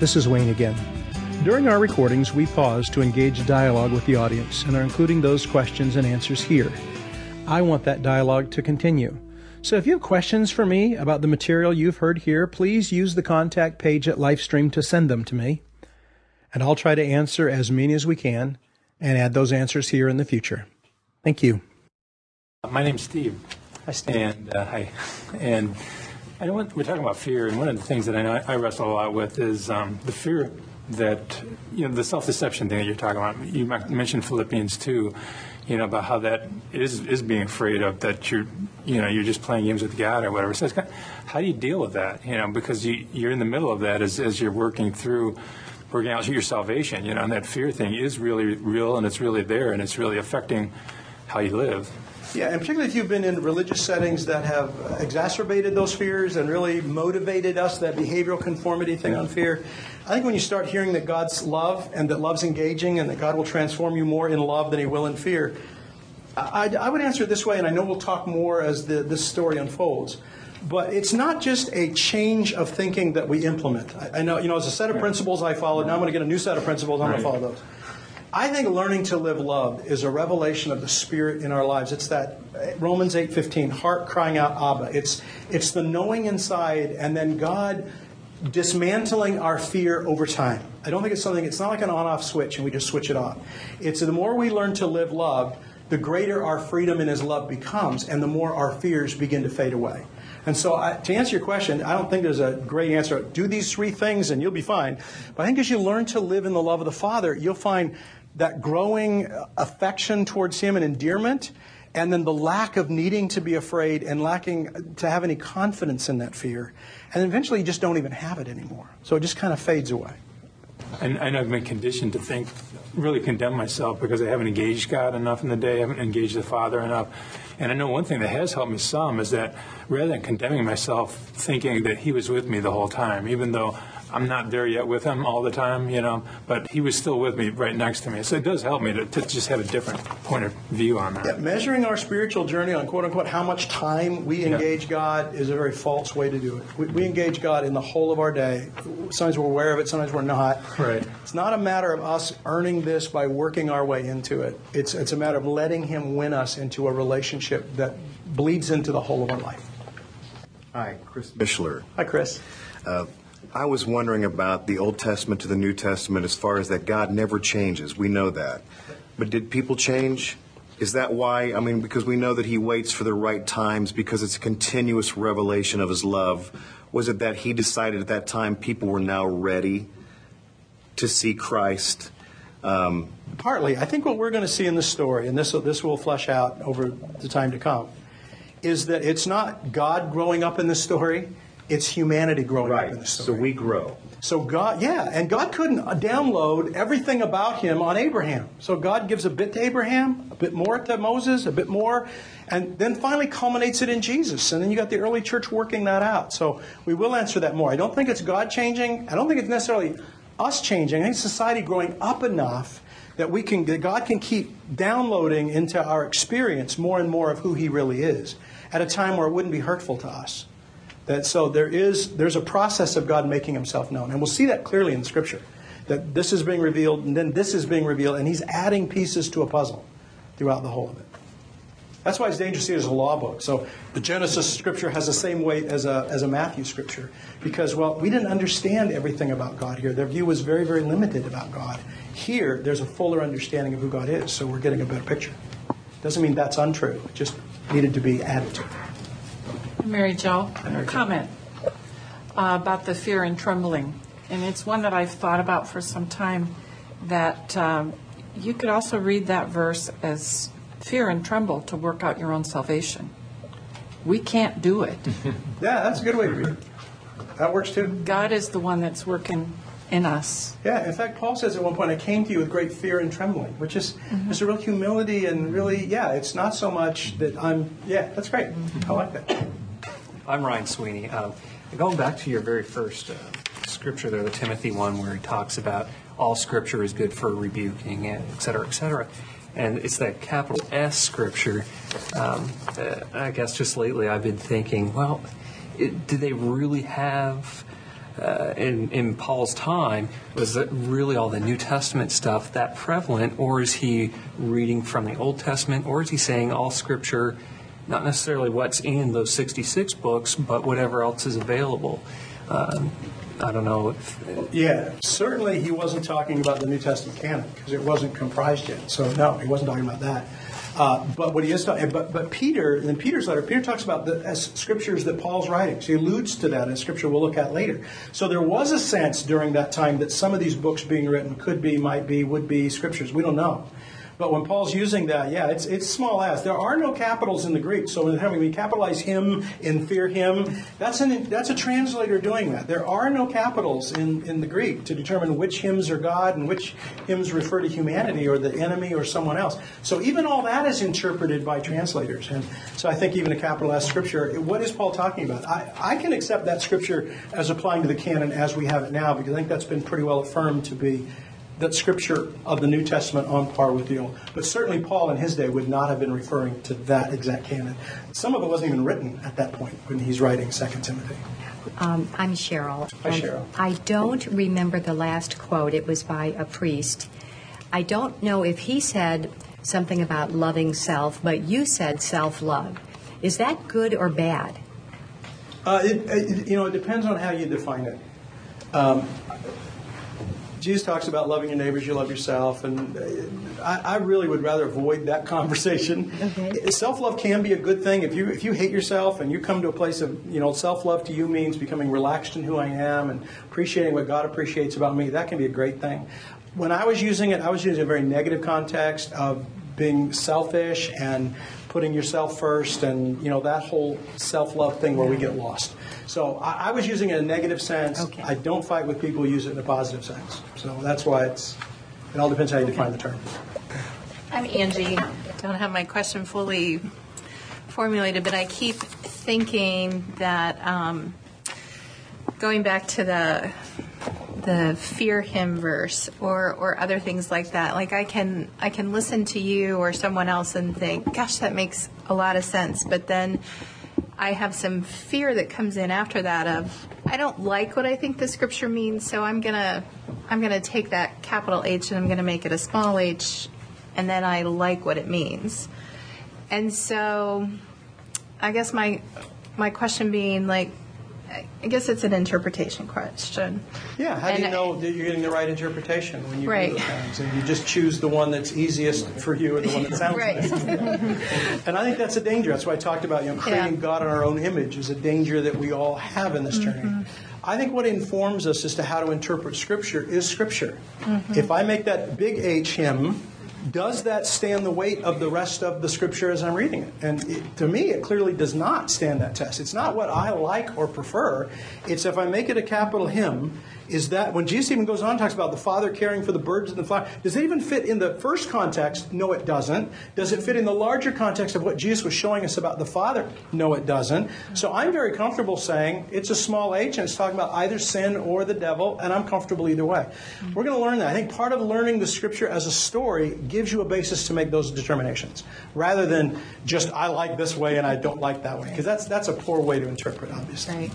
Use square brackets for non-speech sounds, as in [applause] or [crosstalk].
This is Wayne again. During our recordings, we pause to engage dialogue with the audience and are including those questions and answers here. I want that dialogue to continue. So if you have questions for me about the material you've heard here, please use the contact page at Lifestream to send them to me. And I'll try to answer as many as we can and add those answers here in the future. Thank you. My name's Steve. Hi, Steve. And uh, hi. [laughs] And I know we're talking about fear, and one of the things that I know I wrestle a lot with is um, the fear that you know the self-deception thing that you're talking about. You mentioned Philippians 2, you know about how that is is being afraid of that you're you know you're just playing games with God or whatever. So kind of, how do you deal with that? You know because you you're in the middle of that as as you're working through working out your salvation. You know and that fear thing is really real and it's really there and it's really affecting how you live. Yeah, and particularly if you've been in religious settings that have exacerbated those fears and really motivated us, that behavioral conformity thing on fear. I think when you start hearing that God's love and that love's engaging and that God will transform you more in love than he will in fear, I, I would answer it this way, and I know we'll talk more as the, this story unfolds. But it's not just a change of thinking that we implement. I, I know, you know, as a set of principles I followed, now I'm going to get a new set of principles, I'm going to follow those. I think learning to live love is a revelation of the Spirit in our lives. It's that uh, Romans 8:15, heart crying out Abba. It's it's the knowing inside and then God dismantling our fear over time. I don't think it's something it's not like an on-off switch and we just switch it off. It's the more we learn to live love, the greater our freedom in his love becomes and the more our fears begin to fade away. And so, I, to answer your question, I don't think there's a great answer. Do these three things and you'll be fine. But I think as you learn to live in the love of the Father, you'll find that growing affection towards Him and endearment, and then the lack of needing to be afraid and lacking to have any confidence in that fear. And eventually you just don't even have it anymore. So it just kind of fades away. And, and I've been conditioned to think, really condemn myself because I haven't engaged God enough in the day, I haven't engaged the Father enough. And I know one thing that has helped me some is that rather than condemning myself, thinking that He was with me the whole time, even though I'm not there yet with him all the time, you know, but he was still with me right next to me. So it does help me to, to just have a different point of view on that. Yeah, measuring our spiritual journey on quote unquote how much time we engage yeah. God is a very false way to do it. We, we, engage God in the whole of our day. Sometimes we're aware of it, sometimes we're not. Right. It's not a matter of us earning this by working our way into it. It's, it's a matter of letting Him win us into a relationship that bleeds into the whole of our life. Hi, Chris Mishler. Hi, Chris. Uh, I was wondering about the Old Testament to the New Testament as far as that God never changes. We know that. But did people change? Is that why? I mean, because we know that He waits for the right times because it's a continuous revelation of His love. Was it that He decided at that time people were now ready to see Christ? Um, Partly. I think what we're going to see in this story, and this, this will flesh out over the time to come, is that it's not God growing up in the story it's humanity growing right. up in the story. So we grow. So God, yeah, and God couldn't download everything about him on Abraham. So God gives a bit to Abraham, a bit more to Moses, a bit more, and then finally culminates it in Jesus. And then you got the early church working that out. So we will answer that more. I don't think it's God changing. I don't think it's necessarily us changing. I think society growing up enough that we can, that God can keep downloading into our experience more and more of who He really is at a time where it wouldn't be hurtful to us. That so there is there's a process of God making himself known. And we'll see that clearly in scripture. That this is being revealed and then this is being revealed and he's adding pieces to a puzzle throughout the whole of it. That's why it's dangerous to see it as a law book. So the Genesis scripture has the same weight as a, as a Matthew scripture because, well, we didn't understand everything about God here. Their view was very, very limited about God. Here, there's a fuller understanding of who God is, so we're getting a better picture. Doesn't mean that's untrue, it just needed to be added to. Mary Jo, comment uh, about the fear and trembling. And it's one that I've thought about for some time that um, you could also read that verse as fear and tremble to work out your own salvation. We can't do it. [laughs] yeah, that's a good way to read it. That works too. God is the one that's working in us. Yeah, in fact, Paul says at one point, I came to you with great fear and trembling, which is mm-hmm. there's a real humility and really, yeah, it's not so much that I'm, yeah, that's great. I like that. I'm Ryan Sweeney. Um, going back to your very first uh, scripture there, the Timothy one, where he talks about all scripture is good for rebuking, et cetera, et cetera. And it's that capital S scripture. Um, uh, I guess just lately I've been thinking, well, it, do they really have uh, in, in Paul's time, was that really all the New Testament stuff that prevalent, or is he reading from the Old Testament, or is he saying all Scripture, not necessarily what's in those 66 books, but whatever else is available? Um, I don't know. If, Yeah, certainly he wasn't talking about the New Testament canon because it wasn't comprised yet. So no, he wasn't talking about that. Uh, but what he is talking, but but Peter in Peter's letter, Peter talks about the scriptures that Paul's writing. So he alludes to that in scripture we'll look at later. So there was a sense during that time that some of these books being written could be, might be, would be scriptures. We don't know. But when Paul's using that, yeah, it's it's small s. There are no capitals in the Greek, so when we capitalize him in fear him, that's an that's a translator doing that. There are no capitals in, in the Greek to determine which hymns are God and which hymns refer to humanity or the enemy or someone else. So even all that is interpreted by translators, and so I think even a capital S scripture, what is Paul talking about? I, I can accept that scripture as applying to the canon as we have it now because I think that's been pretty well affirmed to be that scripture of the New Testament on par with the Old. But certainly Paul in his day would not have been referring to that exact canon. Some of it wasn't even written at that point when he's writing 2 Timothy. Um, I'm Cheryl. Hi, Cheryl. I don't remember the last quote. It was by a priest. I don't know if he said something about loving self, but you said self love. Is that good or bad? Uh, it, it, you know, it depends on how you define it. Um, Jesus talks about loving your neighbors, you love yourself, and uh, I, I really would rather avoid that [laughs] conversation. Okay. Self-love can be a good thing if you if you hate yourself and you come to a place of you know self-love to you means becoming relaxed in who I am and appreciating what God appreciates about me. That can be a great thing. When I was using it, I was using a very negative context of being selfish and putting yourself first and you know that whole self-love thing where we get lost. So i, I was using it in a negative sense. Okay. i don't fight with people who use it in a positive sense. So that's why it's it all depends how you define the term. I'm Angie. Don't have my question fully formulated, but I keep thinking that um, going back to the the fear him verse or or other things like that. Like I can I can listen to you or someone else and think, gosh, that makes a lot of sense, but then I have some fear that comes in after that of I don't like what I think the scripture means, so I'm gonna I'm gonna take that capital H and I'm gonna make it a small h, and then I like what it means. And so, I guess my my question being like, I guess it's an interpretation question. yeah how do you And- know that you're getting the right interpretation when you Right. do those things and you just choose the one that's easiest for you and the one that sounds Right. best And I think that's a danger. That's why I talked about you know creating Yeah. God in our own image is a danger that we all have in this mm-hmm. journey. I think what informs us as to how to interpret Scripture is Scripture. If I make that big H him, does that stand the weight of the rest of the Scripture as I'm reading it? And it, to me, it clearly does not stand that test. It's not what I like or prefer. It's if I make it a capital him, is that when Jesus even goes on and talks about the Father caring for the birds and the flower, does it even fit in the first context? No, it doesn't. Does it fit in the larger context of what Jesus was showing us about the Father? No, it doesn't. So I'm very comfortable saying it's a small h and it's talking about either sin or the devil, and I'm comfortable either way. We're going to learn that. I think part of learning the Scripture as a story gives you a basis to make those determinations, rather than just I like this way and I don't like that way, because that's that's a poor way to interpret, obviously. Right.